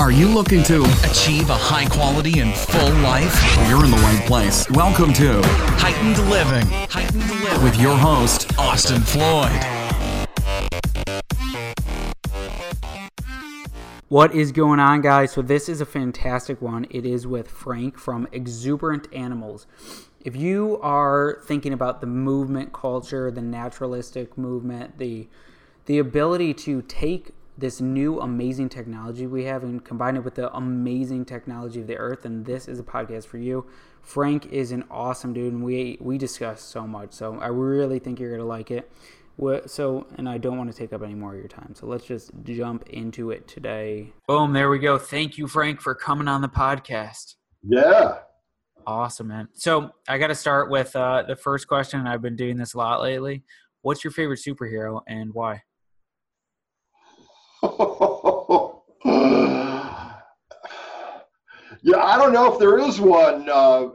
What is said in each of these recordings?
Are you looking to achieve a high quality and full life? You're in the right place. Welcome to Heightened Living. Heightened Living with your host, Austin Floyd. What is going on, guys? So, this is a fantastic one. It is with Frank from Exuberant Animals. If you are thinking about the movement culture, the naturalistic movement, the the ability to take this new amazing technology we have and combine it with the amazing technology of the earth and this is a podcast for you. Frank is an awesome dude and we we discuss so much so i really think you're gonna like it. So and i don't want to take up any more of your time so let's just jump into it today. Boom there we go. Thank you frank for coming on the podcast. Yeah. Awesome man. So i got to start with uh, the first question. I've been doing this a lot lately. What's your favorite superhero and why yeah, I don't know if there is one uh,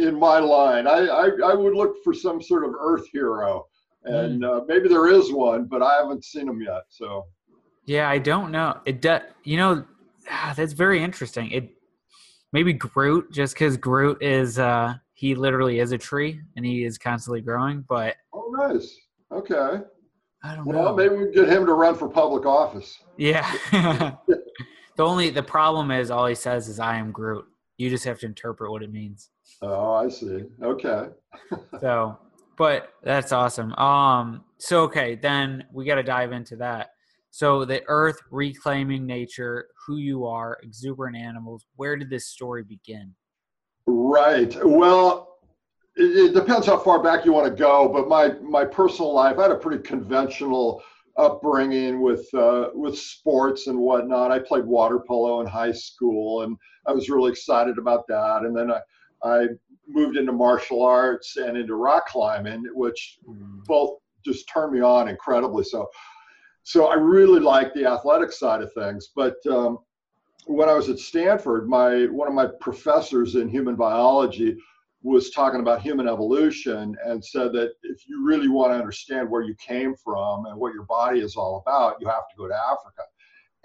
in my line. I, I, I, would look for some sort of Earth hero, and mm. uh, maybe there is one, but I haven't seen them yet. So, yeah, I don't know. It does, you know, ah, that's very interesting. It maybe Groot, just because Groot is uh, he literally is a tree and he is constantly growing. But oh, nice. Okay. I don't well, know. maybe we get him to run for public office. Yeah. the only the problem is all he says is "I am Groot." You just have to interpret what it means. Oh, I see. Okay. so, but that's awesome. Um. So okay, then we got to dive into that. So the Earth reclaiming nature, who you are, exuberant animals. Where did this story begin? Right. Well, it, depends how far back you want to go, but my my personal life, I had a pretty conventional upbringing with uh, with sports and whatnot. I played water polo in high school, and I was really excited about that. And then I, I moved into martial arts and into rock climbing, which mm. both just turned me on incredibly. So, so I really like the athletic side of things. But um, when I was at Stanford, my one of my professors in human biology was talking about human evolution and said that if you really want to understand where you came from and what your body is all about, you have to go to Africa.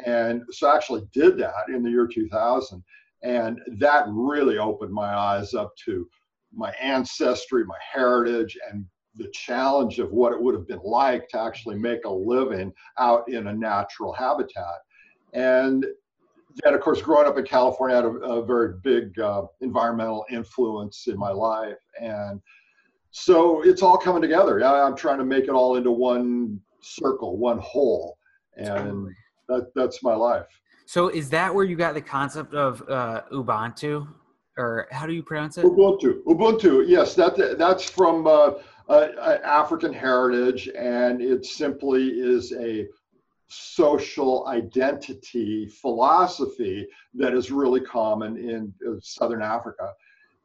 And so I actually did that in the year 2000. And that really opened my eyes up to my ancestry, my heritage, and the challenge of what it would have been like to actually make a living out in a natural habitat. And then, of course, growing up in California, I had a, a very big uh, environmental influence in my life, and so it's all coming together. I'm trying to make it all into one circle, one whole, and that, that's my life. So, is that where you got the concept of uh, Ubuntu, or how do you pronounce it? Ubuntu. Ubuntu. Yes, that that's from uh, uh, African heritage, and it simply is a social identity philosophy that is really common in uh, Southern Africa.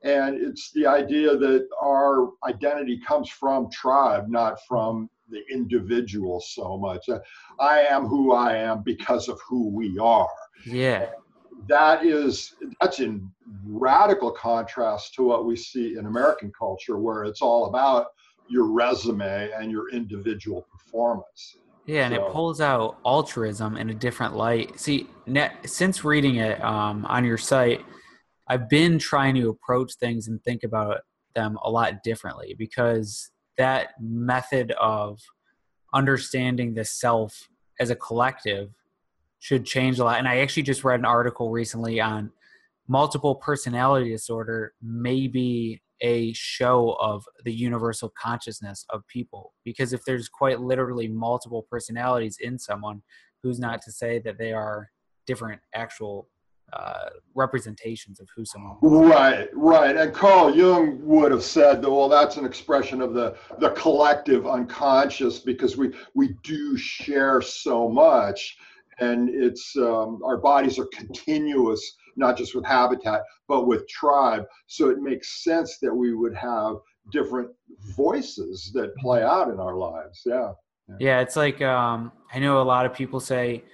And it's the idea that our identity comes from tribe, not from the individual so much. Uh, I am who I am because of who we are. Yeah. That is that's in radical contrast to what we see in American culture where it's all about your resume and your individual performance. Yeah, and so. it pulls out altruism in a different light. See, net, since reading it um, on your site, I've been trying to approach things and think about them a lot differently because that method of understanding the self as a collective should change a lot. And I actually just read an article recently on multiple personality disorder may be a show of the universal consciousness of people. Because if there's quite literally multiple personalities in someone who's not to say that they are different actual uh, representations of who someone right right. And carl jung would have said that well that's an expression of the the collective unconscious because we we do share so much. And it's um, our bodies are continuous not just with habitat, but with tribe. So it makes sense that we would have different voices that play out in our lives. Yeah. Yeah, yeah it's like um, I know a lot of people say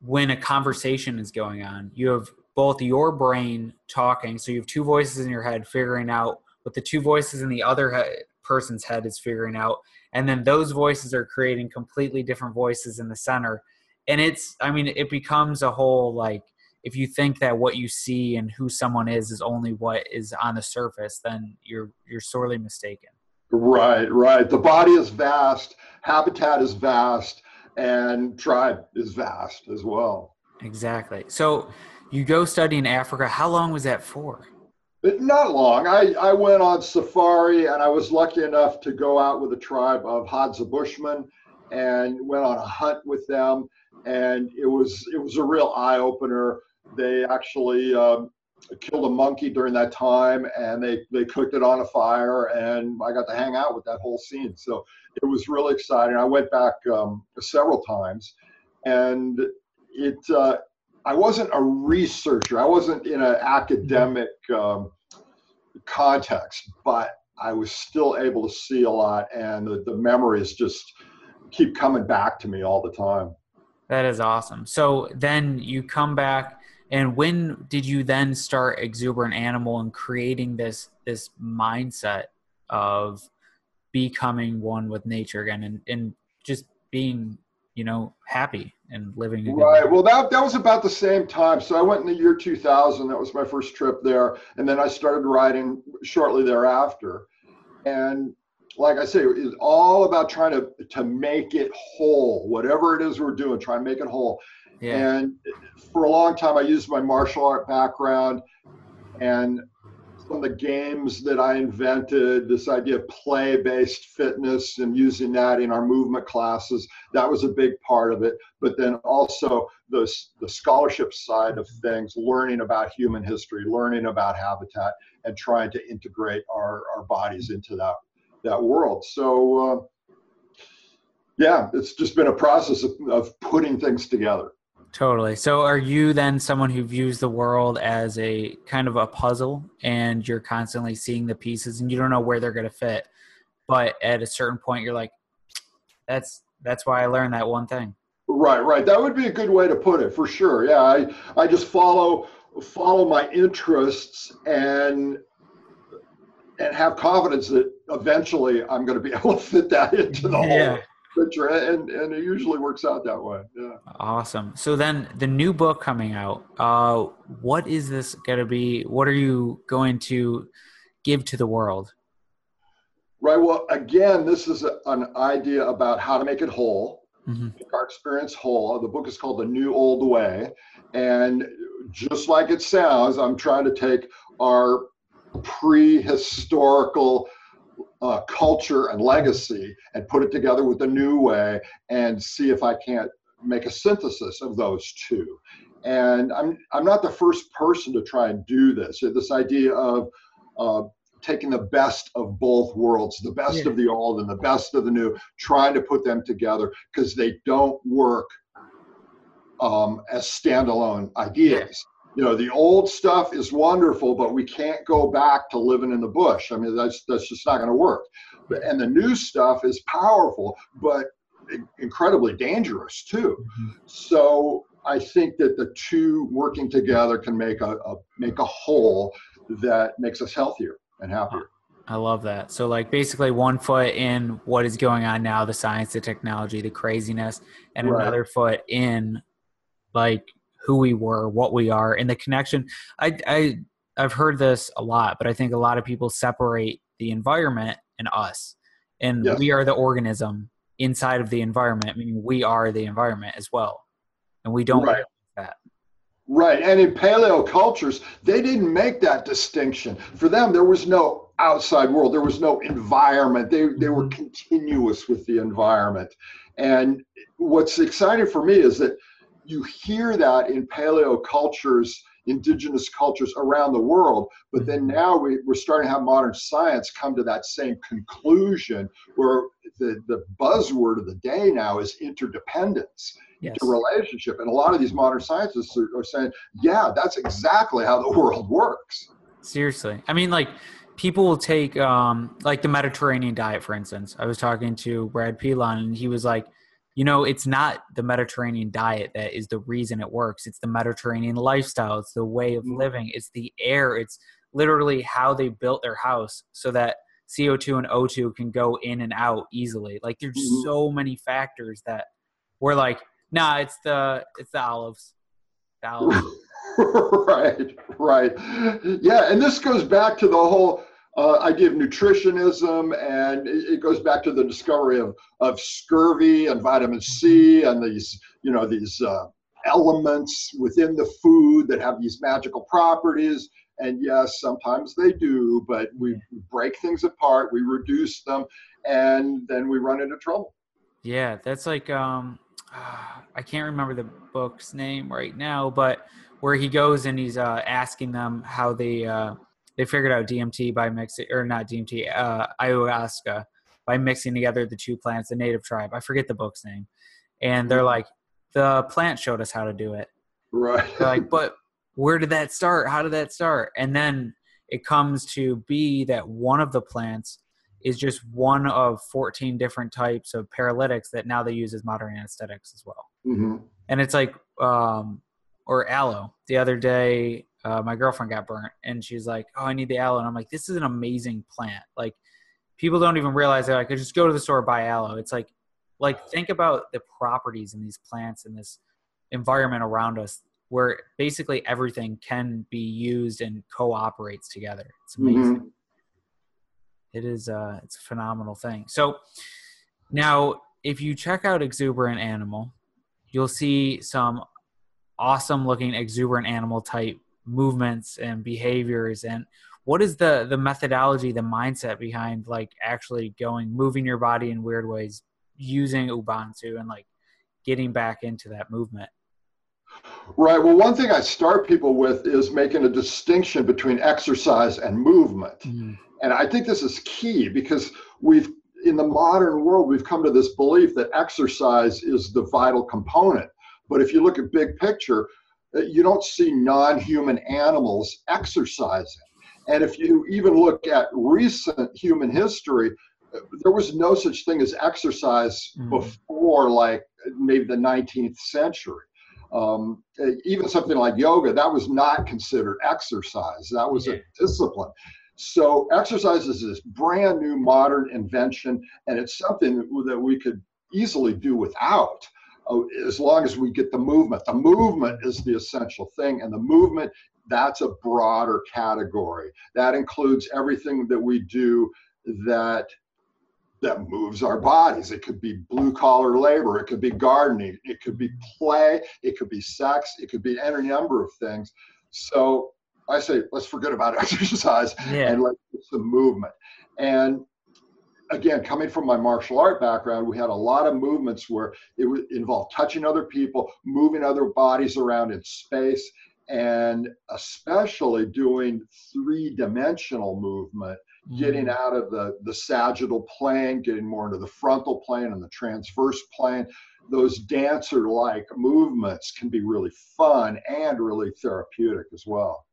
when a conversation is going on, you have both your brain talking, so you have two voices in your head figuring out what the two voices in the other he- person's head is figuring out, and then those voices are creating completely different voices in the center. And it's, I mean, it becomes a whole like if you think that what you see and who someone is is only what is on the surface, then you're you're sorely mistaken. Right, right. The body is vast, habitat is vast, and tribe is vast as well. Exactly. So you go study in Africa. How long was that for? Not long. I, I went on safari and I was lucky enough to go out with a tribe of Hadza Bushmen and went on a hunt with them. And it was it was a real eye opener. They actually um, killed a monkey during that time and they, they cooked it on a fire and I got to hang out with that whole scene. So it was really exciting. I went back um, several times and it, uh, I wasn't a researcher. I wasn't in an academic um, context, but I was still able to see a lot and the, the memories just keep coming back to me all the time. That is awesome. So then you come back and when did you then start exuberant animal and creating this this mindset of becoming one with nature again and, and just being you know happy and living right. well that, that was about the same time. So i went in the year 2000 that was my first trip there. And then i started riding shortly thereafter. And like i say it's all about trying to to make it whole. Whatever it is we're doing try and make it whole yeah. And for a long time, I used my martial art background and some of the games that I invented, this idea of play based fitness and using that in our movement classes, that was a big part of it. But then also the, the scholarship side of things, learning about human history, learning about habitat, and trying to integrate our, our bodies into that, that world. So, uh, yeah, it's just been a process of, of putting things together. Totally. So are you then someone who views the world as a kind of a puzzle and you're constantly seeing the pieces and you don't know where they're going to fit. But at a certain point you're like that's that's why I learned that one thing. Right, right. That would be a good way to put it for sure. Yeah, I I just follow follow my interests and and have confidence that eventually I'm going to be able to fit that into the yeah. whole picture, and and it usually works out that way. Yeah. Awesome. So then the new book coming out. Uh, what is this going to be? What are you going to give to the world? Right. Well, again, this is a, an idea about how to make it whole, mm-hmm. make our experience whole. The book is called The New Old Way, and just like it sounds, I'm trying to take our prehistorical uh, culture and legacy and put it together with a new way and see if I can't make a synthesis of those two. And I'm, I'm not the first person to try and do this. This idea of uh, taking the best of both worlds, the best yeah. of the old and the best of the new, trying to put them together because they don't work um, as standalone ideas. You know the old stuff is wonderful but we can't go back to living in the bush i mean that's that's just not going to work and the new stuff is powerful but incredibly dangerous too mm-hmm. so i think that the two working together can make a, a make a whole that makes us healthier and happier I love that. So, like, basically, one foot in what is going on now the science, the technology, the craziness, and right. another foot in, like, who we were, what we are, and the connection. I, I I've heard this a lot, but I think a lot of people separate the environment and us, and yes. we are the organism inside of the environment. Meaning we are the environment as well, and we don't right. that. Right, and in paleo cultures, they didn't make that distinction. For them, there was no outside world. There was no environment. They they were mm-hmm. continuous with the environment. And what's exciting for me is that you hear that in paleo cultures indigenous cultures around the world but then mm-hmm. now we, are starting to have modern science come to that same conclusion where the, the buzzword of the day now is interdependence yes. relationship and a lot of these modern scientists are, are saying yeah that's exactly how the world works seriously i mean like people will take um, like the mediterranean diet for instance i was talking to brad pilon and he was like you know, it's not the Mediterranean diet that is the reason it works. It's the Mediterranean lifestyle. It's the way of mm-hmm. living. It's the air. It's literally how they built their house so that CO2 and O2 can go in and out easily. Like there's mm-hmm. so many factors that we're like, nah, it's the it's the olives. The olives. right, right. Yeah, and this goes back to the whole uh, idea of nutritionism, and it, goes back to the discovery of, of scurvy and vitamin C and these, you know, these uh, elements within the food that have these magical properties. And yes, sometimes they do, but we break things apart, we reduce them, and then we run into trouble. Yeah, that's like um, I can't remember the book's name right now, but where he goes and he's uh, asking them how they uh, they figured out DMT by mixing or not DMT uh, ayahuasca by mixing together the two plants, the native tribe. I forget the book's name, and they're mm-hmm. like, the plant showed us how to do it. Right. They're like, but where did that start? How did that start? And then it comes to be that one of the plants is just one of 14 different types of paralytics that now they use as modern anesthetics as well. Mm-hmm. And it's like, um, or aloe. The other day, uh, my girlfriend got burnt and she's like, oh, I need the aloe. And I'm like, this is an amazing plant. Like, people don't even realize that I could just go to the store buy aloe. It's like, like think about the properties in these plants and this environment around us where basically everything can be used and cooperates together. It's amazing. Mm-hmm it is uh it's a phenomenal thing so now if you check out exuberant animal you'll see some awesome looking exuberant animal type movements and behaviors and what is the the methodology the mindset behind like actually going moving your body in weird ways using ubuntu and like getting back into that movement Right. Well, one thing I start people with is making a distinction between exercise and movement. Mm-hmm. And I think this is key because we've, in the modern world, we've come to this belief that exercise is the vital component. But if you look at big picture, you don't see non human animals exercising. And if you even look at recent human history, there was no such thing as exercise mm. before, like maybe the 19th century. Um, even something like yoga, that was not considered exercise, that was yeah. a discipline. So exercise is this brand new modern invention, and it's something that we could easily do without Oh, as long as we get the movement. The movement is the essential thing, and the movement that's a broader category. That includes everything that we do that that moves our bodies. It could be blue collar labor, it could be gardening, it could be play, it could be sex, it could be any number of things. So I say let's forget about exercise yeah. and let's get some movement. And again, coming from my martial art background, we had a lot of movements where it would involve touching other people, moving other bodies around in space, and especially doing three-dimensional movement, mm. getting out of the, the sagittal plane, getting more into the frontal plane and the transverse plane. Those dancer-like movements can be really fun and really therapeutic as well.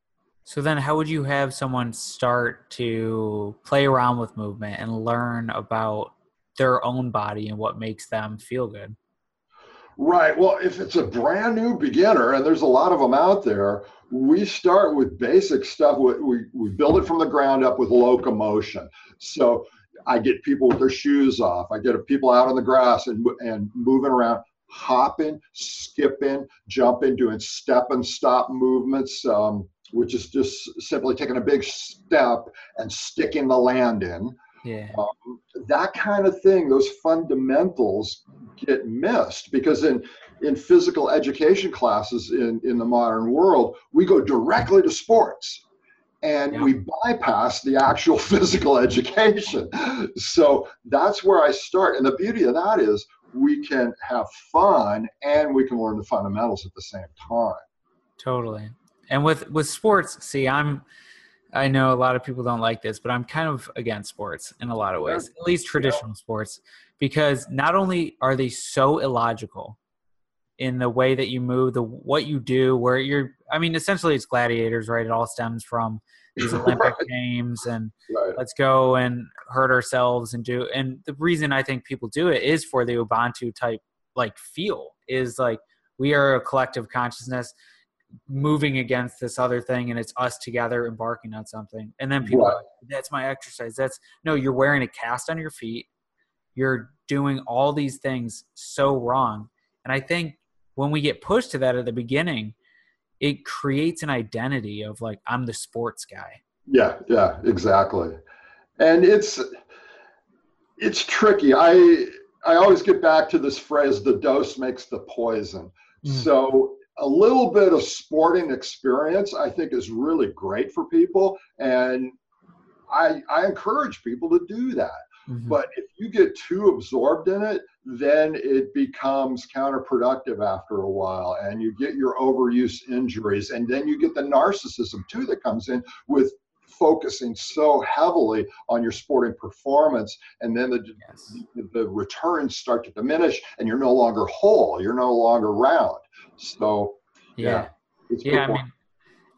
So then, how would you have someone start to play around with movement and learn about their own body and what makes them feel good? Right. Well, if it's a brand new beginner, and there's a lot of them out there, we start with basic stuff. We, we build it from the ground up with locomotion. So I get people with their shoes off. I get people out on the grass and, and moving around, hopping, skipping, jumping, doing step and stop movements. Um, which is just simply taking a big step and sticking the land in. Yeah. Um, that kind of thing, those fundamentals get missed because in in physical education classes in, in the modern world, we go directly to sports and yeah. we bypass the actual physical education. So that's where I start. And the beauty of that is we can have fun and we can learn the fundamentals at the same time. Totally and with with sports see i'm i know a lot of people don't like this but i'm kind of against sports in a lot of ways at least traditional yeah. sports because not only are they so illogical in the way that you move the what you do where you're i mean essentially it's gladiators right it all stems from these olympic games and right. let's go and hurt ourselves and do and the reason i think people do it is for the ubuntu type like feel is like we are a collective consciousness moving against this other thing and it's us together embarking on something. And then people right. like, that's my exercise. That's no you're wearing a cast on your feet. You're doing all these things so wrong. And i think when we get pushed to that at the beginning it creates an identity of like i'm the sports guy. Yeah yeah exactly. And it's it's tricky. I i always get back to this phrase the dose makes the poison. Mm. so a little bit of sporting experience i think is really great for people and i i encourage people to do that mm-hmm. but if you get too absorbed in it then it becomes counterproductive after a while and you get your overuse injuries and then you get the narcissism too that comes in with focusing so heavily on your sporting performance and then the, yes. the, the returns start to diminish and you're no longer whole you're no longer round so yeah yeah, yeah i mean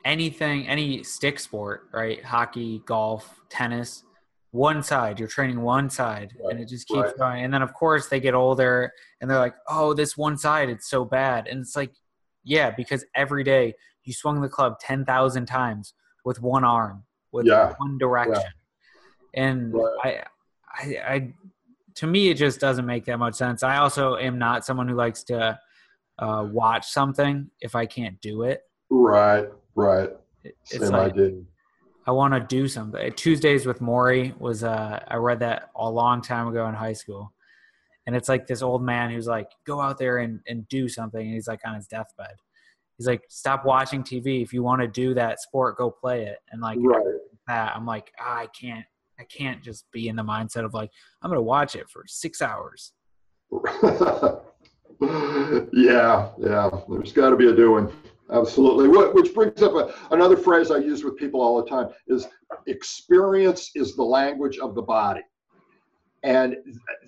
anything any stick sport right hockey golf tennis one side you're training one side right. and it just keeps right. going and then of course they get older and they're like oh this one side it's so bad and it's like yeah because every day you swung the club 10,000 times with one arm with yeah. one direction yeah. and right. I, I i to me it just doesn't make that much sense i also am not someone who likes to uh, watch something if i can't do it right right it's Same like, I. I want to do something. Tuesdays with Morrie was uh, I read that a long time ago in high school, and it's like this old man who's like, go out there and, and do something, and he's like on his deathbed. He's like, stop watching TV. If you want to do that sport, go play it. And like right. that, I'm like, oh, I can't, I can't just be in the mindset of like, I'm gonna watch it for six hours. yeah, yeah. There's got to be a doing. Absolutely. Which brings up a, another phrase I use with people all the time is experience is the language of the body. And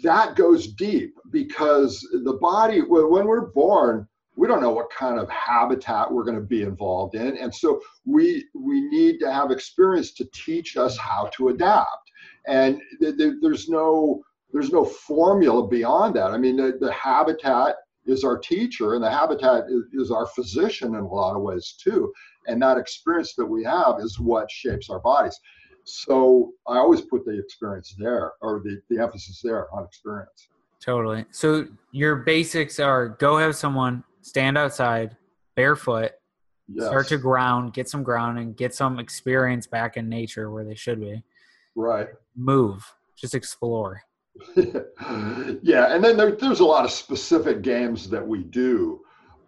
that goes deep because the body, when we're born, we don't know what kind of habitat we're going to be involved in. And so we, we need to have experience to teach us how to adapt. And th- th- there's no, there's no formula beyond that. I mean, the, the habitat is our teacher and the habitat is, is, our physician in a lot of ways too and that experience that we have is what shapes our bodies so i always put the experience there or the, the emphasis there on experience totally so your basics are go have someone stand outside barefoot yes. start to ground get some grounding get some experience back in nature where they should be right move just explore yeah, and then there, there's a lot of specific games that we do,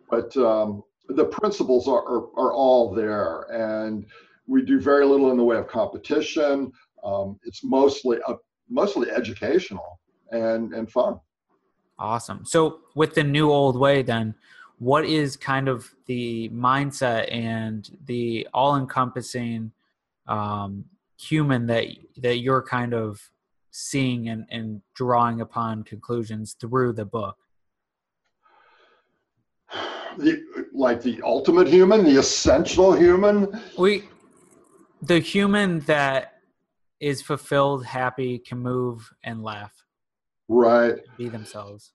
but um, the principles are, are, are, all there, and we do very little in the way of competition. Um, it's mostly uh, mostly educational and and fun. Awesome. So with the new old way, then, what is kind of the mindset and the all-encompassing um, human that that you're kind of seeing and, and drawing upon conclusions through the book? The, like the ultimate human, the essential human. We, the human that is fulfilled, happy, can move and laugh. Right. Be themselves.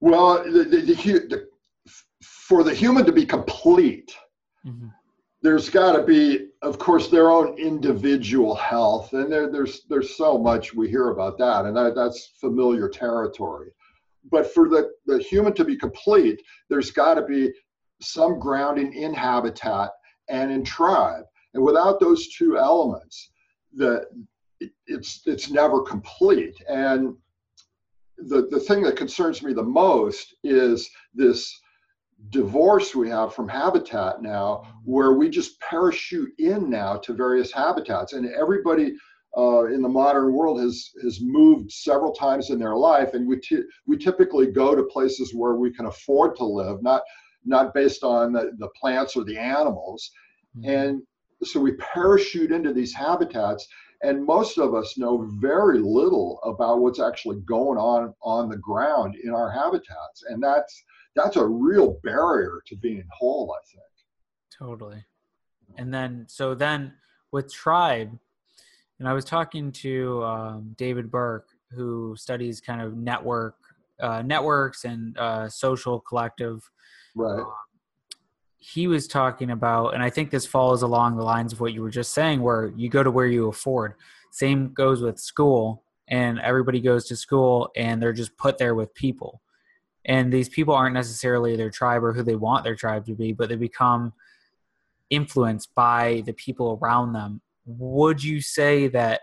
Well, the, the, the, for the human to be complete, mm-hmm there's got to be, of course, their own individual health, and there, there's there's so much we hear about that, and that, that's familiar territory. But for the, the human to be complete, there's got to be some grounding in habitat and in tribe, and without those two elements, the it's it's never complete. And the the thing that concerns me the most is this divorce we have from habitat now where we just parachute in now to various habitats. And everybody uh, in the modern world has has moved several times in their life. And we t- we typically go to places where we can afford to live not not based on the, the plants or the animals. Mm-hmm. and so we parachute into these habitats and most of us know very little about what's actually going on on the ground in our habitats. And that's that's a real barrier to being whole, I think. Totally. And then, so then with tribe, and I was talking to um, David Burke, who studies kind of network uh, networks and uh, social collective. Right. Uh, he was talking about, and I think this follows along the lines of what you were just saying, where you go to where you afford. Same goes with school, and everybody goes to school and they're just put there with people and these people aren't necessarily their tribe or who they want their tribe to be but they become influenced by the people around them. Would you say that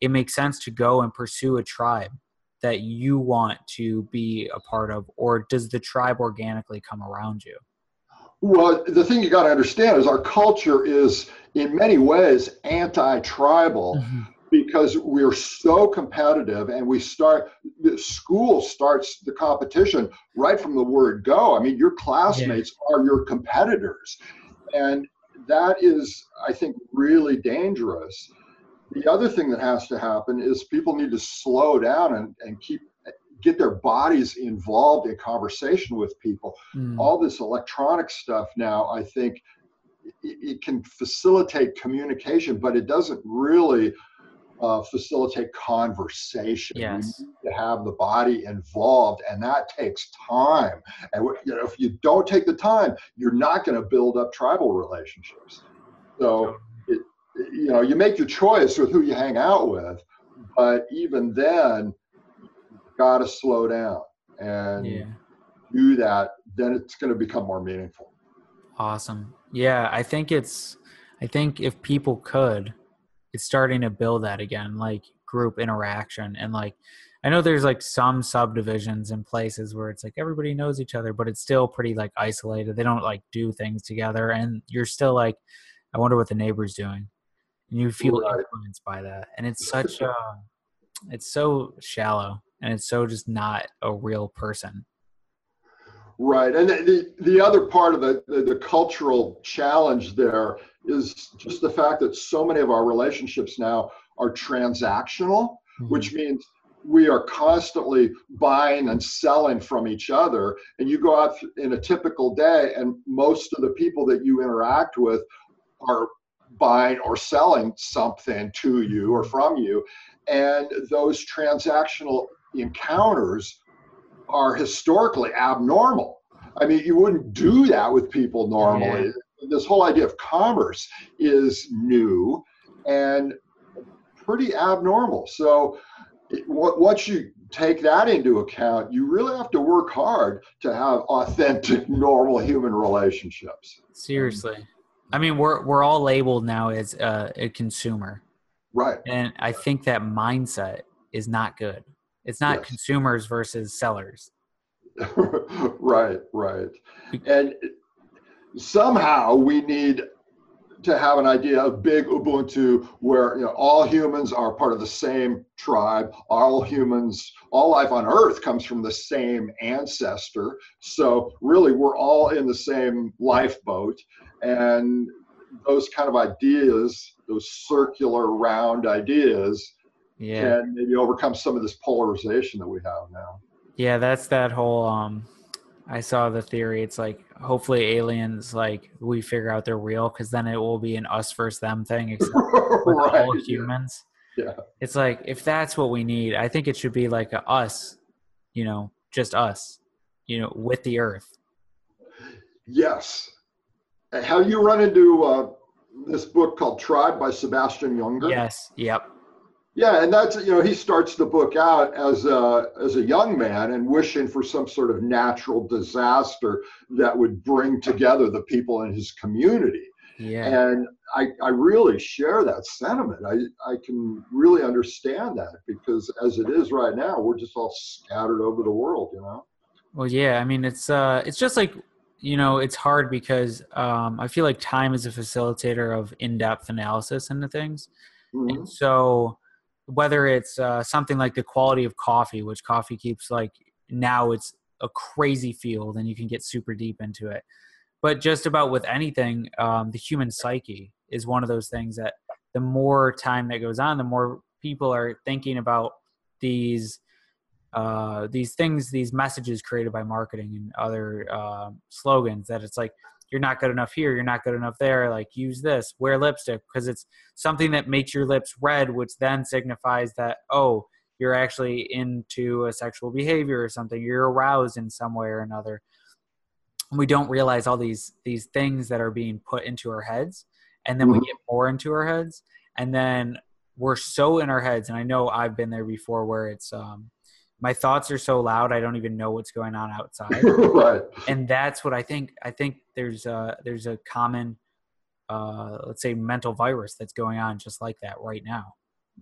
it makes sense to go and pursue a tribe that you want to be a part of or does the tribe organically come around you? Well the thing you got to understand is our culture is in many ways anti-tribal. Mm-hmm. Because we're so competitive and we start the school starts the competition right from the word go i mean your classmates yeah. are your competitors and that is i think really dangerous the other thing that has to happen is people need to slow down and, and keep get their bodies involved in conversation with people. Mm. All this electronic stuff now, I think it, it, can facilitate communication, but it doesn't really uh, facilitate conversation. Yes. To have the body involved, and that takes time. And you know, if you don't take the time, you're not going to build up tribal relationships. So you know, you make your choice with who you hang out with, but even then, got to slow down and yeah. do that. Then it's going to become more meaningful. Awesome. Yeah, I think it's. I think if people could, it's starting to build that again, like group interaction and like. I know there's like some subdivisions in places where it's like everybody knows each other, but it's still pretty like isolated. They don't like do things together, and you're still like, I wonder what the neighbor's doing and you feel right. influenced by that and it's such a it's so shallow and it's so just not a real person right and the, the other part of the, the, the cultural challenge there is just the fact that so many of our relationships now are transactional mm-hmm. which means we are constantly buying and selling from each other and you go out in a typical day and most of the people that you interact with are buying or selling something to you or from you. And those transactional encounters are historically abnormal. I mean, you wouldn't do that with people normally. Yeah. This whole idea of commerce is new and pretty abnormal. So, once you take that into account, you really have to work hard to have authentic, normal human relationships. Seriously. I mean, we're we're all labeled now as a, a consumer, right? And I think that mindset is not good. It's not yes. consumers versus sellers. right, right. And somehow we need to have an idea of big Ubuntu where you know all humans are part of the same tribe. All humans, all life on Earth comes from the same ancestor. So really, we're all in the same lifeboat, and those kind of ideas, those circular round ideas, yeah. can maybe overcome some of this polarization that we have now. Yeah, that's that whole um I saw the theory. It's like hopefully aliens like we figure out they're real because then it will be an us versus them thing, except right. all humans. Yeah. It's like if that's what we need, I think it should be like a us, you know, just us, you know, with the earth. Yes. Have you run into uh, this book called Tribe by Sebastian Junger? Yes. Yep. Yeah, and that's you know he starts the book out as a as a young man and wishing for some sort of natural disaster that would bring together the people in his community. Yeah. And I, I really share that sentiment. I, I can really understand that because as it is right now, we're just all scattered over the world, you know. Well, yeah. I mean, it's uh, it's just like you know, it's hard because um, I feel like time is a facilitator of in-depth analysis into things, mm-hmm. and so whether it's uh, something like the quality of coffee, which coffee keeps like now it's a crazy field and you can get super deep into it. But just about with anything, um, the human psyche is one of those things that the more time that goes on, the more people are thinking about these uh, these things, these messages created by marketing and other uh, slogans that it's like you're not good enough here, you're not good enough there. Like use this, wear lipstick because it's something that makes your lips red, which then signifies that oh, you're actually into a sexual behavior or something. You're aroused in some way or another. And we don't realize all these these things that are being put into our heads, and then mm-hmm. we get more into our heads, and then we're so in our heads. And I know I've been there before, where it's um, my thoughts are so loud i don't even know what's going on outside right and that's what i think i think there's a there's a common uh, let's say mental virus that's going on just like that right now.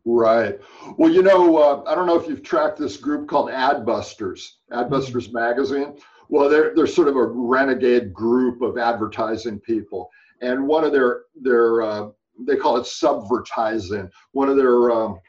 Right. Well, you know, uh, I don't know if you've tracked this group called Adbusters, Adbusters mm-hmm. Magazine. Well, they're they're sort of a renegade group of advertising people, and one of their their uh, they call it subvertising. One of their um,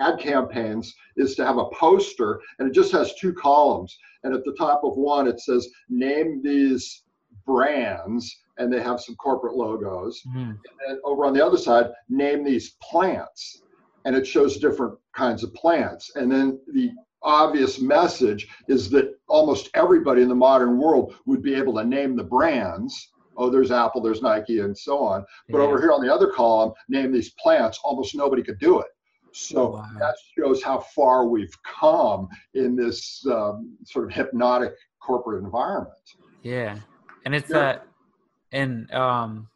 ad campaigns is to have a poster, and it just has two columns. And at the top of one, it says, "Name these brands," and they have some corporate logos. Mm-hmm. And over on the other side, name these plants, and it shows different kinds of plants. And then the obvious message is that almost everybody in the modern world would be able to name the brands. Oh, there's Apple, there's Nike, and so on. But yeah. over here on the other column, name these plants, almost nobody could do it. So wow. that shows how far we've come in this um, sort of hypnotic corporate environment. Yeah, and it's yeah. that, and um,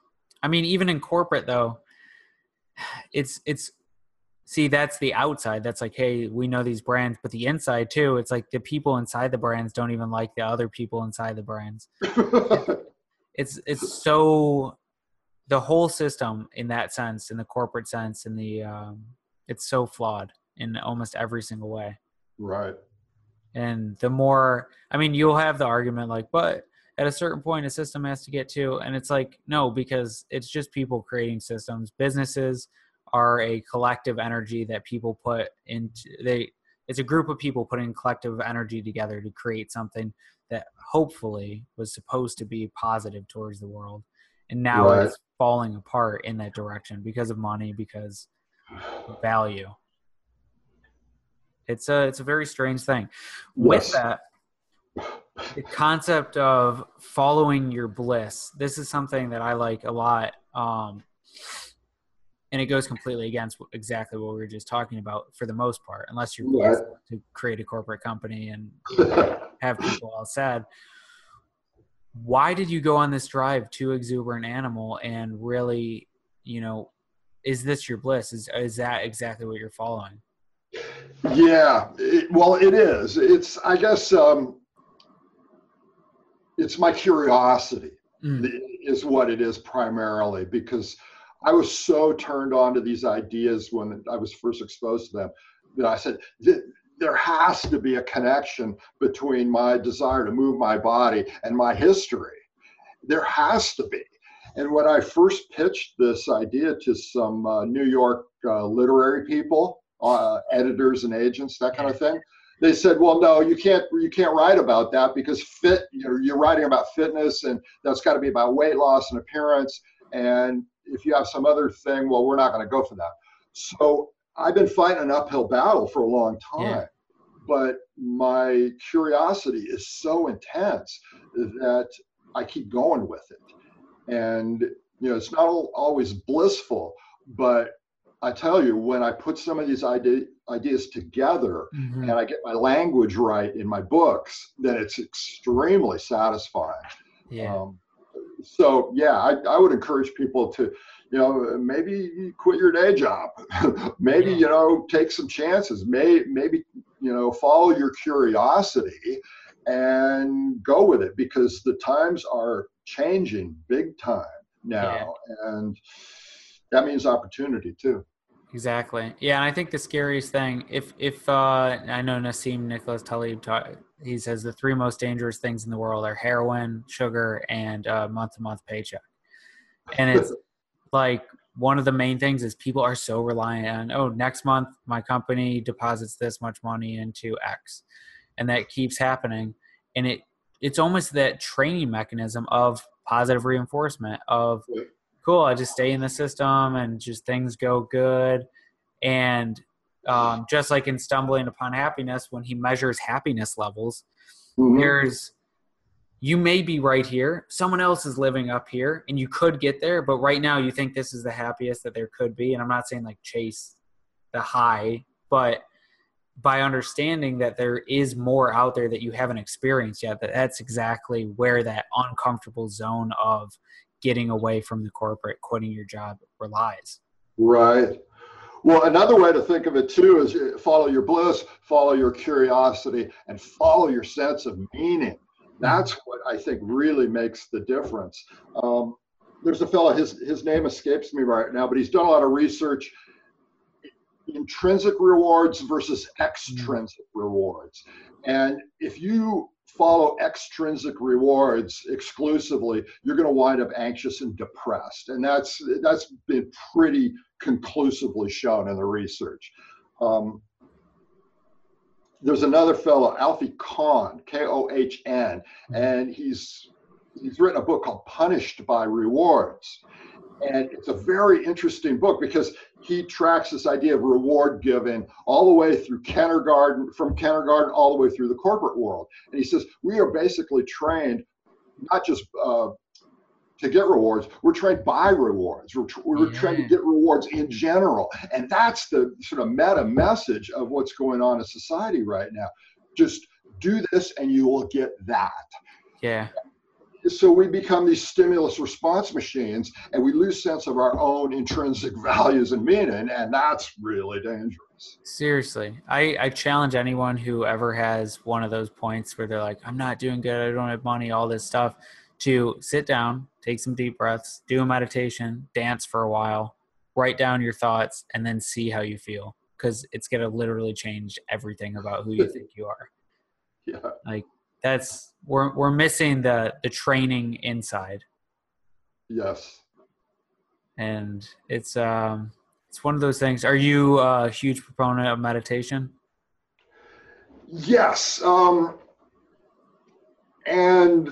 I mean, even in corporate though, it's it's see that's the outside that's like hey we know these brands but the inside too it's like the people inside the brands don't even like the other people inside the brands it's it's so the whole system in that sense in the corporate sense in the um, it's so flawed in almost every single way. Right. And the more i mean you'll have the argument like but at a certain point a system has to get to and it's like no because it's just people creating systems. Businesses are a collective energy that people put into they it's a group of people putting collective energy together to create something that hopefully was supposed to be positive towards the world. And now right. it's falling apart in that direction because of money because value. It's a it's a very strange thing. With that the concept of following your bliss this is something that i like a lot um, and it goes completely against exactly what we were just talking about for the most part unless you're yeah. to create a corporate company and have people all sad. Why did you go on this drive to exuberant animal and really you know is this your bliss is, is that exactly what you're following yeah it, well it is it's i guess um, it's my curiosity mm. is what it is primarily because I was so turned on to these ideas when I was first exposed to them that I said, there has to be a connection between my desire to move my body and my history. There has to be. And when I first pitched this idea to some uh, New York uh, literary people, uh, editors and agents, that kind of thing, they said, "Well, no, you can't. You can't write about that because fit. You know, you're writing about fitness, and that's got to be about weight loss and appearance. And if you have some other thing, well, we're not going to go for that. So I've been fighting an uphill battle for a long time. Yeah. But my curiosity is so intense that I keep going with it. And, you know, it's not always blissful, but I tell you, when I put some of these idea, ideas together mm-hmm. and I get my language right in my books, then it's extremely satisfying. Yeah. Um, so yeah, I, I would encourage people to, you know, maybe quit your day job, maybe yeah. you know take some chances, may maybe you know follow your curiosity and go with it because the times are changing big time now, yeah. and that means opportunity too. Exactly. Yeah, and I think the scariest thing, if if uh, I know Nassim Nicholas Taleb, he says the three most dangerous things in the world are heroin, sugar, and month to month paycheck. And it's like one of the main things is people are so reliant on oh next month my company deposits this much money into X, and that keeps happening, and it it's almost that training mechanism of positive reinforcement of cool i just stay in the system and just things go good and um, just like in stumbling upon happiness when he measures happiness levels mm-hmm. there's you may be right here someone else is living up here and you could get there but right now you think this is the happiest that there could be and i'm not saying like chase the high but by understanding that there is more out there that you haven't experienced yet that that's exactly where that uncomfortable zone of getting away from the corporate, quitting your job relies. Right. Well, another way to think of it too is follow your bliss, follow your curiosity, and follow your sense of meaning. That's what I think really makes the difference. Um, there's a fellow, his, his name escapes me right now, but he's done a lot of research intrinsic rewards versus extrinsic rewards. And if you follow extrinsic rewards exclusively, you're going to wind up anxious and depressed. And that's that's been pretty conclusively shown in the research. Um, there's another fellow, Alfie Kohn, K-O-H-N, mm-hmm. and he's he's written a book called Punished by Rewards. And it's a very interesting book because he tracks this idea of reward giving all the way through kindergarten, from kindergarten all the way through the corporate world. And he says, we are basically trained not just uh, to get rewards, we're trained by rewards. We're, we're yeah. trained to get rewards in general. And that's the sort of meta message of what's going on in society right now. Just do this and you will get that. Yeah so we become these stimulus response machines and we lose sense of our own intrinsic values and meaning and that's really dangerous. Seriously. I i challenge anyone who ever has one of those points where they're like i'm not doing good. I don't have money all this stuff to sit down take some deep breaths do a meditation dance for a while write down your thoughts and then see how you feel. Because it's going to literally change everything about who you think you are. Yeah. Like that's we're we're missing the the training inside. Yes. And it's um it's one of those things. Are you a huge proponent of meditation? Yes. Um and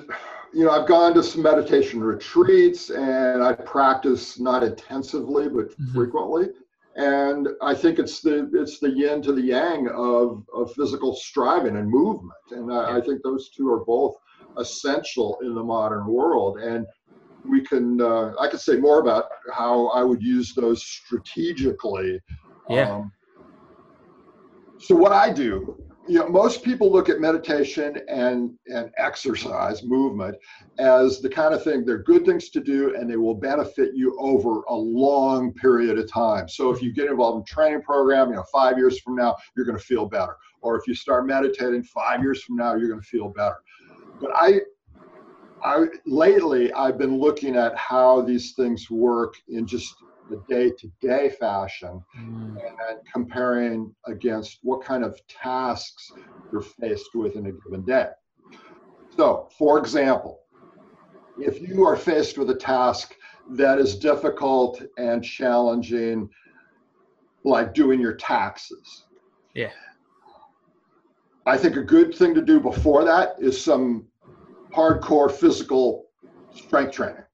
you know, I've gone to some meditation retreats and I practice not intensively but mm-hmm. frequently and I think it's the it's the yin to the yang of, of physical striving and movement, and I, I, think those two are both essential in the modern world. And we can uh, I could say more about how I would use those strategically. Yeah. Um, so what I do you know, most people look at meditation and, and exercise, movement, as the kind of thing, they're good things to do and they will benefit you over a long period of time. So if you get involved in training program, you know, five years from now, you're going to feel better. Or if you start meditating five years from now, you're going to feel better. But I, I lately, I've been looking at how these things work in just the day-to-day fashion mm. and comparing against what kind of tasks you're faced with in a given day. So, for example, if you are faced with a task that is difficult and challenging, like doing your taxes. Yeah. I think a good thing to do before that is some hardcore physical strength training.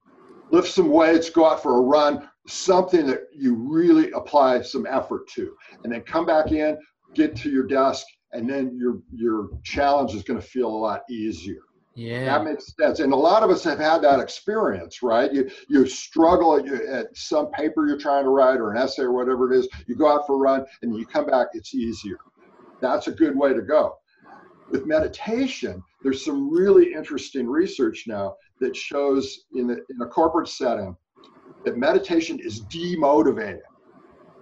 Lift some weights, go out for a run, something that you really apply some effort to. And then come back in get to your desk and then your your challenge is going to feel a lot easier. Yeah. That makes sense. And a lot of us have had that experience right? You you struggle at, at some paper you're trying to write or an essay or whatever it is. You go out for a run and you come back it's easier. That's a good way to go. With meditation there's some really interesting research now that shows in, the, in a corporate setting that meditation is demotivating.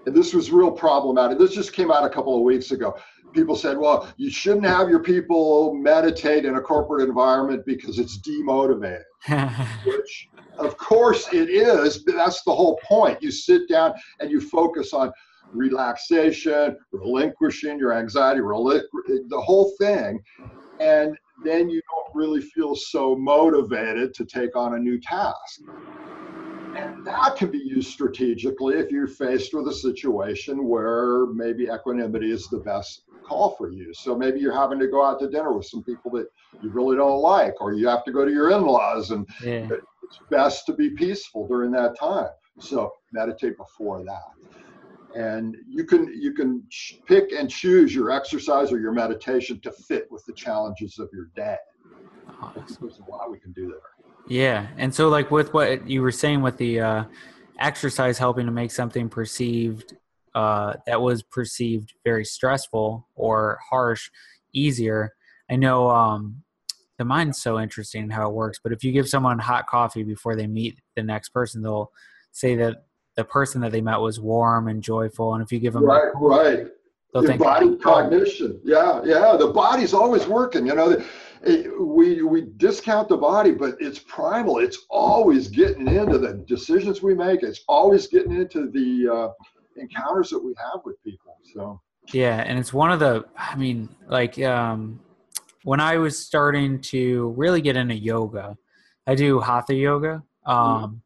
And this was real problematic. This just came out a couple of weeks ago. People said, well, you shouldn't have your people meditate in a corporate environment because it's demotivating. Which, of course, it is. But that's the whole point. You sit down and you focus on relaxation, relinquishing your anxiety, the whole thing. And then you don't really feel so motivated to take on a new task. That can be used strategically if you're faced with a situation where maybe equanimity is the best call for you. So maybe you're having to go out to dinner with some people that you really don't like, or you have to go to your in laws, and yeah. it's best to be peaceful during that time. So meditate before that. And you can you can pick and choose your exercise or your meditation to fit with the challenges of your day. Awesome. There's a lot we can do there. Yeah, and so like with what you were saying with the uh, exercise helping to make something perceived uh, that was perceived very stressful or harsh easier. I know um, the mind's so interesting how it works, but if you give someone hot coffee before they meet the next person, they'll say that the person that they met was warm and joyful, and if you give them right, right, The body cognition. Yeah, yeah. The body's always working. You know, we we discount the body, but it's primal. It's always getting into the decisions we make. It's always getting into the uh, encounters that we have with people. So yeah, and it's one of the. I mean, like um, when I was starting to really get into yoga, I do hatha yoga. Mm-hmm. Um, mm.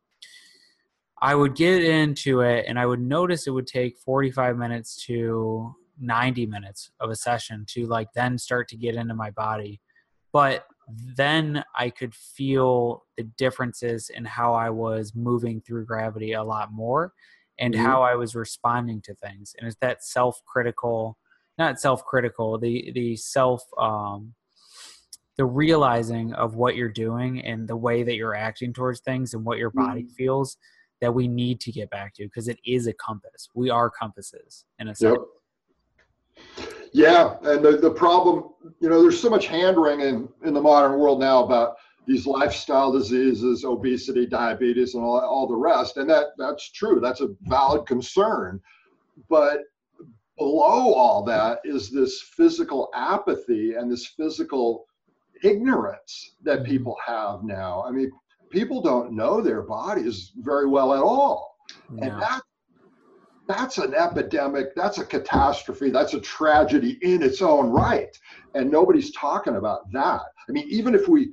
I would get into it, and I would notice it would take forty-five minutes to 90 minutes of a session to like then start to get into my body but then I could feel the differences in how I was moving through gravity a lot more and mm-hmm. how I was responding to things. And it's that self critical, not self critical, the, the self, um, the realizing of what you're doing and the way that you're acting towards things and what your body mm-hmm. feels that we need to get back to because it is a compass. We are compasses in a sense. Yep. Yeah, and the, the problem, you know, there's so much hand wringing in the modern world now about these lifestyle diseases, obesity, diabetes, and all, all the rest. And that that's true. That's a valid concern. But below all that is this physical apathy and this physical ignorance that mm-hmm. people have now. I mean, people don't know their bodies very well at all. No. And that that's an epidemic, that's a catastrophe, that's a tragedy in its own right. And nobody's talking about that. I mean, even if we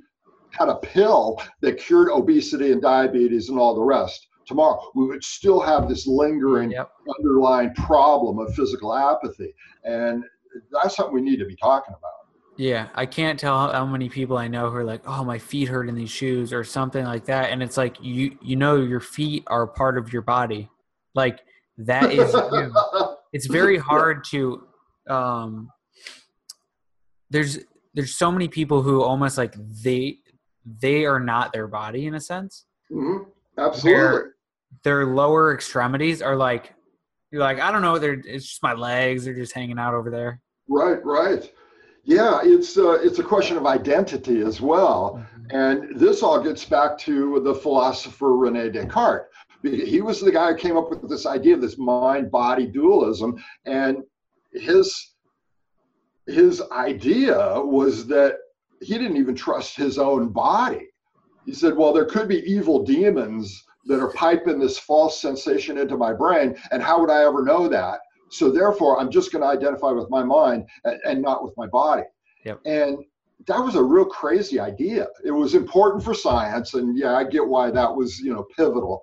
had a pill that cured obesity and diabetes and all the rest, tomorrow we would still have this lingering yep. underlying problem of physical apathy. And that's something we need to be talking about. Yeah, I can't tell how many people I know who are like, "Oh, my feet hurt in these shoes" or something like that, and it's like you you know your feet are part of your body. Like that is you. it's very hard to um there's there's so many people who almost like they they are not their body in a sense mm-hmm. absolutely their lower extremities are like you're like i don't know they're it's just my legs they're just hanging out over there right right yeah it's uh, it's a question of identity as well mm-hmm. and this all gets back to the philosopher rene descartes he was the guy who came up with this idea of this mind body dualism and his his idea was that he didn't even trust his own body he said well there could be evil demons that are piping this false sensation into my brain and how would i ever know that so therefore i'm just going to identify with my mind and, and not with my body yep. and that was a real crazy idea. It was important for science, and yeah, I get why that was you know pivotal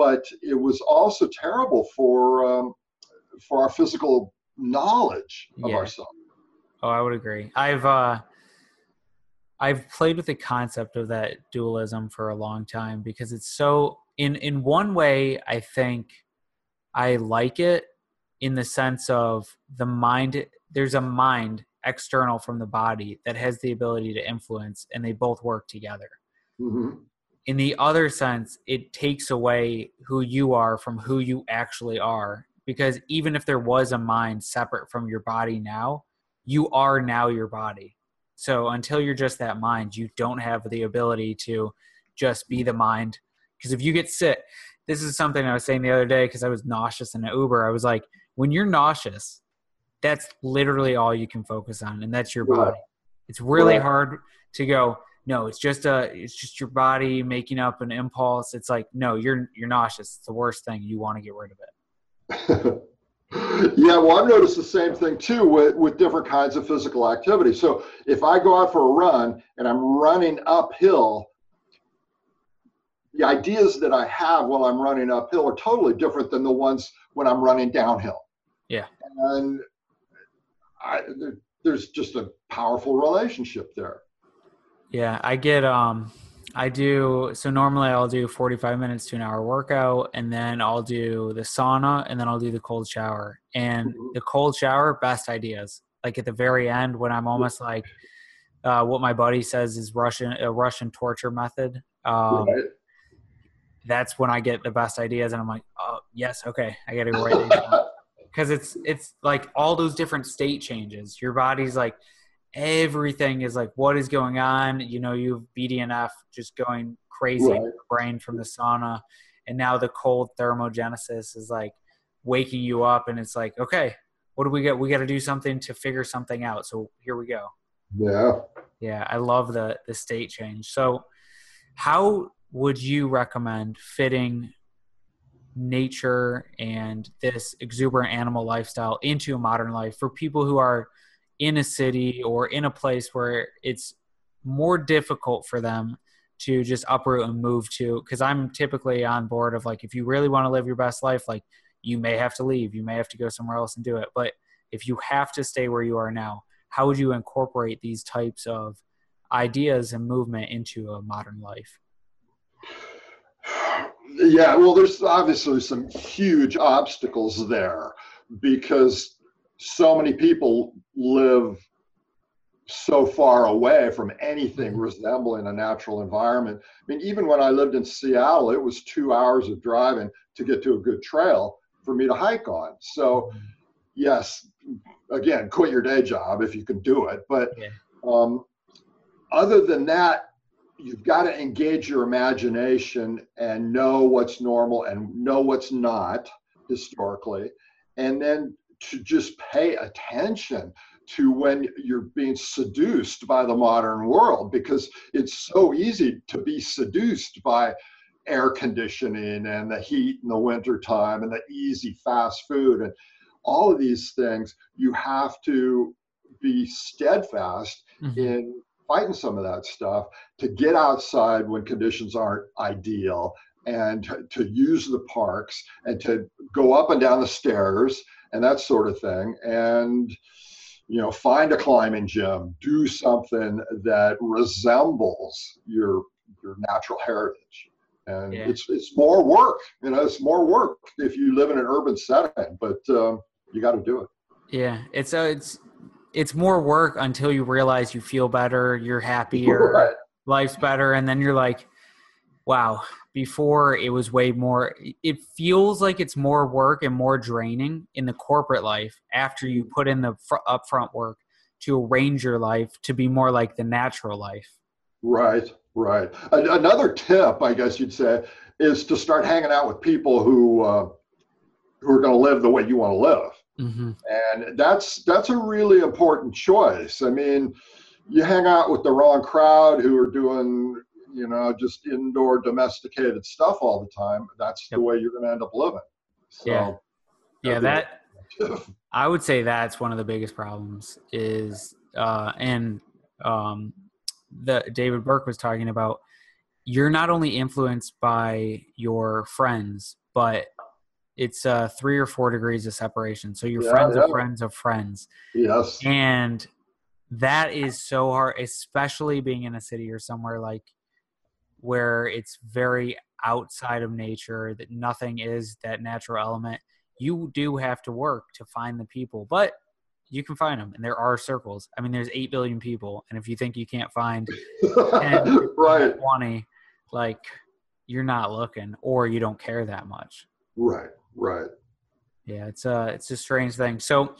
but it was also terrible for um, for our physical knowledge of yeah. ourselves. Oh, I would agree. I've uh, I've played with the concept of that dualism for a long time because it's so in in one way I think I like it in the sense of the mind there's a mind external from the body that has the ability to influence and they both work together. Mm-hmm in the other sense it takes away who you are from who you actually are. Because even if there was a mind separate from your body now you are now your body. So until you're just that mind you don't have the ability to just be the mind. Because if you get sick this is something i was saying the other day because i was nauseous in an uber. I was like when you're nauseous that's literally all you can focus on and that's your body. It's really hard to go no it's just a it's just your body making up an impulse. It's like no you're you're nauseous. It's the worst thing. You want to get rid of it. Yeah well i've noticed the same thing too with, with different kinds of physical activity. So if i go out for a run and i'm running uphill the ideas that i have while i'm running uphill are totally different than the ones when i'm running downhill. Yeah. And I, there's just a powerful relationship there yeah, I get um I do so normally I'll do 45 minutes to an hour workout and then I'll do the sauna and then I'll do the cold shower. And mm-hmm. the cold shower best ideas. Like at the very end when I'm almost like uh, what my buddy says is Russian a Russian torture method. Um, right. That's when I get the best ideas, and I'm like, oh yes, okay, I got to write because it's it's like all those different state changes. Your body's like everything is like what is going on you know you have bdnf just going crazy right. in your brain from the sauna and now the cold thermogenesis is like waking you up and it's like okay what do we get? We got to do something to figure something out. So here we go. Yeah. Yeah, I love the the state change. So, how would you recommend fitting nature and this exuberant animal lifestyle into a modern life for people who are in a city or in a place where it's more difficult for them to just uproot and move to because i'm typically on board of like if you really want to live your best life like you may have to leave you may have to go somewhere else and do it. But if you have to stay where you are now how would you incorporate these types of ideas and movement into a modern life? Yeah well there's obviously some huge obstacles there because so many people live so far away from anything mm-hmm. resembling a natural environment. I mean, even when I lived in Seattle, it was two hours of driving to get to a good trail for me to hike on. So, mm-hmm. yes, again, quit your day job if you can do it. But um, other than that, you've got to engage your imagination and know what's normal and know what's not historically. And then to just pay attention to when you're being seduced by the modern world because it's so easy to be seduced by air conditioning and the heat in the wintertime and the easy fast food and all of these things you have to be steadfast mm-hmm. in fighting some of that stuff to get outside when conditions aren't ideal and to, to use the parks and to go up and down the stairs and that sort of thing and you know find a climbing gym do something that resembles your your natural heritage and yeah. it's it's more work you know it's more work if you live in an urban setting but um, you got to do it yeah it's uh, it's it's more work until you realize you feel better you're happier right. life's better and then you're like wow. Before it was way more it feels like it's more work and more draining in the corporate life after you put in the fr- upfront work to arrange your life to be more like the natural life. Right right. Another tip i guess you'd say is to start hanging out with people who uh, who are going to live the way you want to live. Mm-hmm. and that's that's a really important choice. I mean you hang out with the wrong crowd who are doing you know, just indoor domesticated stuff all the time, that's yep. the way you're going to end up living. So, yeah. Yeah, that I would say that's one of the biggest problems is uh and um the David Burke was talking about you're not only influenced by your friends, but it's uh three or four degrees of separation. So your yeah, friends yeah. of friends of friends. Yes. And that is so hard, especially being in a city or somewhere like where it's very outside of nature that nothing is that natural element. You do have to work to find the people but you can find them and there are circles. I mean there's 8 billion people and if you think you can't find 10, right. 20 like you're not looking or you don't care that much. Right right. Yeah it's a it's a strange thing. So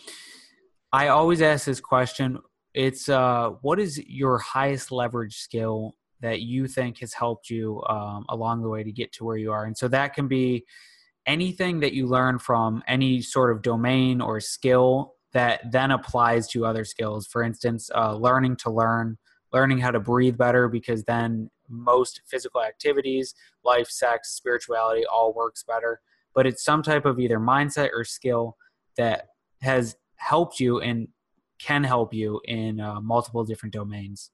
i always ask this question. It's uh what is your highest leverage skill that you think has helped you um, along the way to get to where you are. And so that can be anything that you learn from any sort of domain or skill that then applies to other skills. For instance, uh, learning to learn, learning how to breathe better, because then most physical activities, life, sex, spirituality, all works better. But it's some type of either mindset or skill that has helped you and can help you in uh, multiple different domains.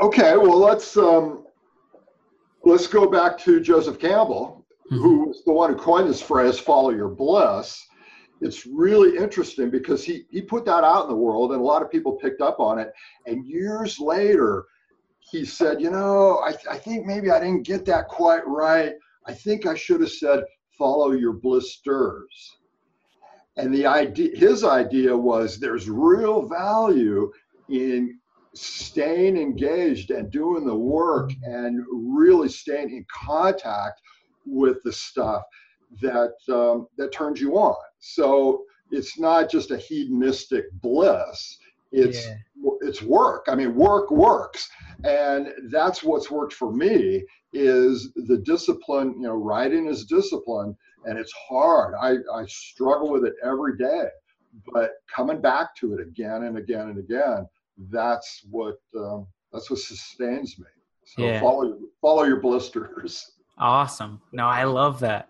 Okay, well let's um, let's go back to Joseph Campbell, mm-hmm. who was the one who coined this phrase "follow your bliss." It's really interesting because he he put that out in the world, and a lot of people picked up on it. And years later, he said, "You know, I, th- I think maybe I didn't get that quite right. I think I should have said follow your blisters." And the idea, his idea was there's real value in staying engaged and doing the work and really staying in contact with the stuff that um, that turns you on. So it's not just a hedonistic bliss; It's yeah. it's work. I mean, work works, and that's what's worked for me is the discipline. You know, writing is discipline, and it's hard. I I struggle with it every day, but coming back to it again and again and again, that's what um, that's what sustains me. So yeah. follow follow your blisters. Awesome. No, I love that.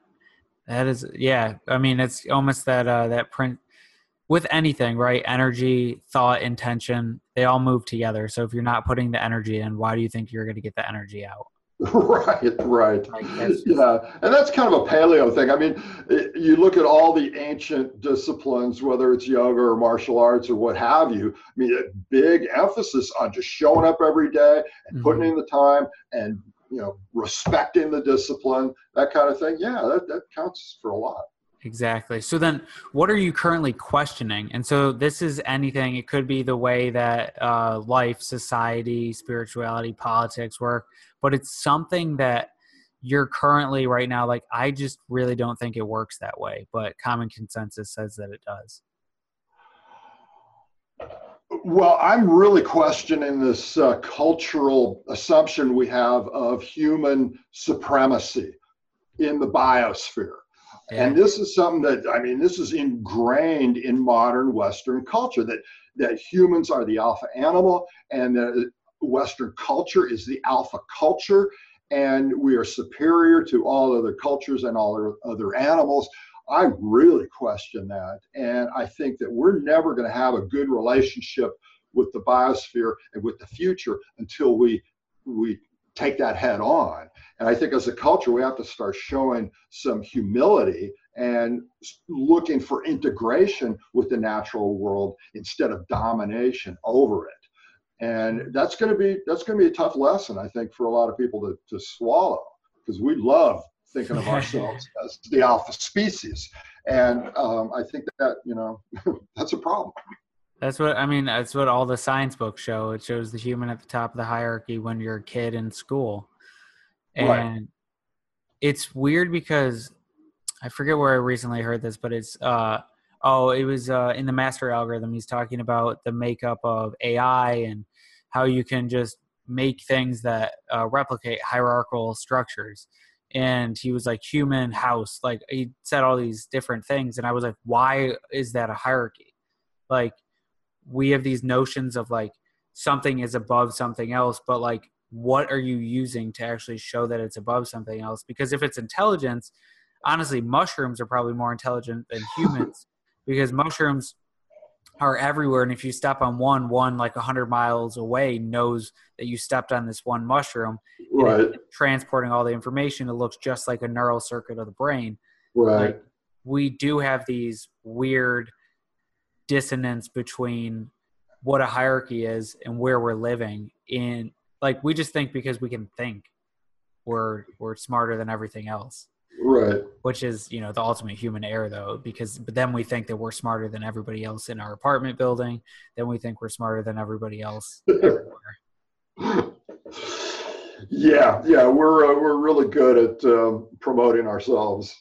That is yeah. I mean, it's almost that uh that print with anything, right? Energy, thought, intention, they all move together. So if you're not putting the energy in, why do you think you're going to get the energy out? right, right. Yeah, and that's kind of a paleo thing. I mean, you look at all the ancient disciplines, whether it's yoga or martial arts or what have you. I mean, a big emphasis on just showing up every day and mm-hmm. putting in the time and you know respecting the discipline, that kind of thing. Yeah, that that counts for a lot. Exactly. So then, what are you currently questioning? And so, this is anything. It could be the way that uh, life, society, spirituality, politics work, but it's something that you're currently right now like i just really don't think it works that way but common consensus says that it does well i'm really questioning this uh, cultural assumption we have of human supremacy in the biosphere yeah. And this is something that I mean, this is ingrained in modern Western culture that that humans are the alpha animal, and that uh, Western culture is the alpha culture, and we are superior to all other cultures and all other animals. I really question that, and I think that we're never going to have a good relationship with the biosphere and with the future until we we take that head on. And I think as a culture, we have to start showing some humility and looking for integration with the natural world instead of domination over it. And that's going to be that's going to be a tough lesson, I think, for a lot of people to, to swallow because we love thinking of ourselves as the alpha species, and um, I think that you know that's a problem. That's what I mean. That's what all the science books show. It shows the human at the top of the hierarchy when you're a kid in school, and right. it's weird because I forget where I recently heard this, but it's uh oh, it was uh, in the master algorithm. He's talking about the makeup of AI and how you can just make things that uh, replicate hierarchical structures. And he was like human house, like he said all these different things, and I was like, why is that a hierarchy? Like we have these notions of like something is above something else, but like what are you using to actually show that it's above something else? Because if it's intelligence, honestly, mushrooms are probably more intelligent than humans because mushrooms are everywhere. And if you step on one, one like a 100 miles away knows that you stepped on this one mushroom. Right. Transporting all the information, it looks just like a neural circuit of the brain. Right. Like, we do have these weird dissonance between what a hierarchy is and where we're living in like we just think because we can think we're we're smarter than everything else. Right. Which is you know the ultimate human error though because but then we think that we're smarter than everybody else in our apartment building. Then we think we're smarter than everybody else yeah yeah we're uh, we're really good at um, promoting ourselves.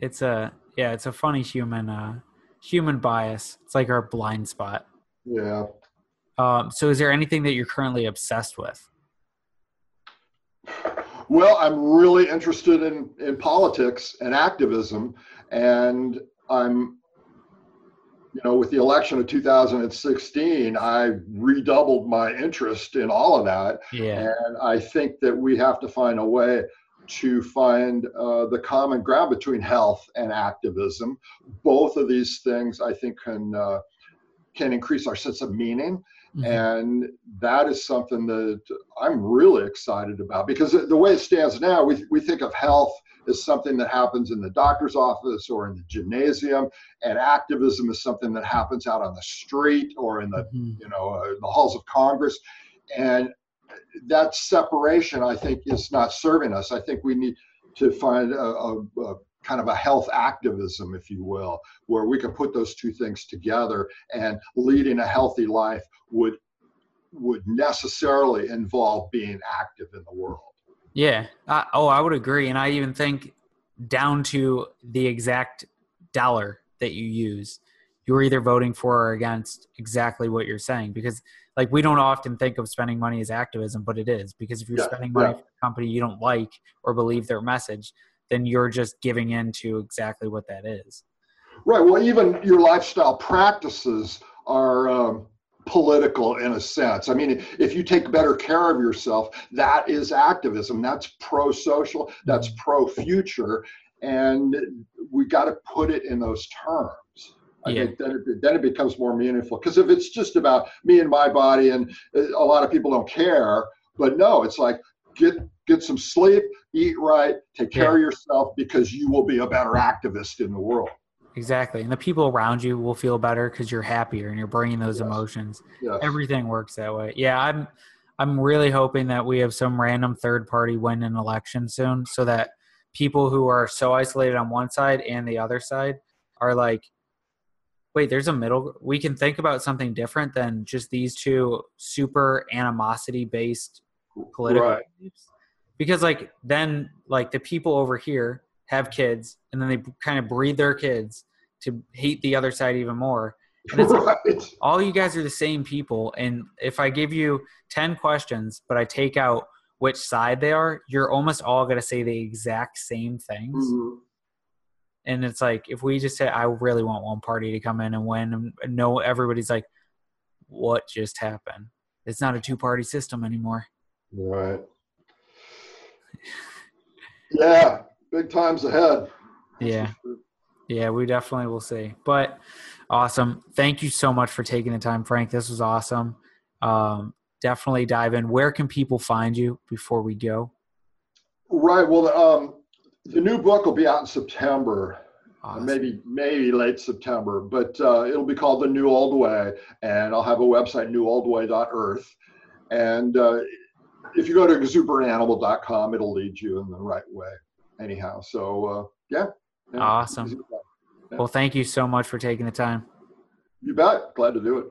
It's a yeah it's a funny human uh human bias. It's like our blind spot. Yeah. Um, so, is there anything that you're currently obsessed with? Well, I'm really interested in, in politics and activism, and I'm, you know, with the election of 2016, I redoubled my interest in all of that. Yeah. And I think that we have to find a way to find uh, the common ground between health and activism. Both of these things, I think, can uh, can increase our sense of meaning, mm-hmm. and that is something that I'm really excited about because the way it stands now, we we think of health as something that happens in the doctor's office or in the gymnasium, and activism is something that happens out on the street or in the mm-hmm. you know uh, the halls of Congress. And that separation, I think, is not serving us. I think we need to find a, a, a, kind of a health activism, if you will, where we can put those two things together. And leading a healthy life would would necessarily involve being active in the world. Yeah. I, oh, I would agree, and I even think down to the exact dollar that you use you're either voting for or against exactly what you're saying because like we don't often think of spending money as activism but it is because if you're Yeah, spending money yeah. for a company you don't like or believe their message then you're just giving in to exactly what that is Right. Well, even your lifestyle practices are um, political in a sense. I mean, if you take better care of yourself, that is activism. That's pro social, that's pro future. And we got to put it in those terms. I Yeah. think then it, then it becomes more meaningful. Because if it's just about me and my body, and uh, a lot of people don't care, but no, it's like get get some sleep, eat right, take care Yeah. of yourself, because you will be a better activist in the world. exactly and the people around you will feel better because you're happier and you're bringing those Yes. emotions Yes. everything works that way yeah i'm i'm really hoping that we have some random third party win an election soon so that people who are so isolated on one side and the other side are like wait there's a middle we can think about something different than just these two super animosity based political Right. beliefs because like then like the people over here have kids and then they kind of breed their kids to hate the other side even more and it's like, all you guys are the same people and if i give you 10 questions but i take out which side they are you're almost all going to say the exact same things Mhm. And it's like if we just say i really want one party to come in and win and no everybody's like what just happened it's not a two party system anymore Right. Yeah, big times ahead. Yeah. Yeah, we definitely will see. But awesome. Thank you so much for taking the time, Frank. This was awesome. Um, definitely dive in. Where can people find you before we go? Right. Well, um, the new book will be out in September, uh, Awesome. maybe maybe late September, but uh, it'll be called The New Old Way, and I'll have a website, newoldway.earth. And uh, if you go to exuberantanimal.com, it'll lead you in the right way. Anyhow, so uh, yeah. yeah. Awesome. Easy. Well, thank you so much for taking the time. You bet. Glad to do it.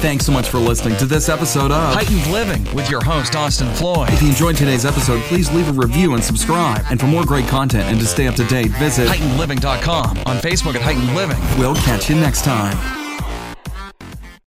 Thanks so much for listening to this episode of Heightened Living with your host, Austin Floyd. If you enjoyed today's episode, please leave a review and subscribe. And for more great content and to stay up to date, visit heightenedliving.com on Facebook at Heightened Living. We'll catch you next time.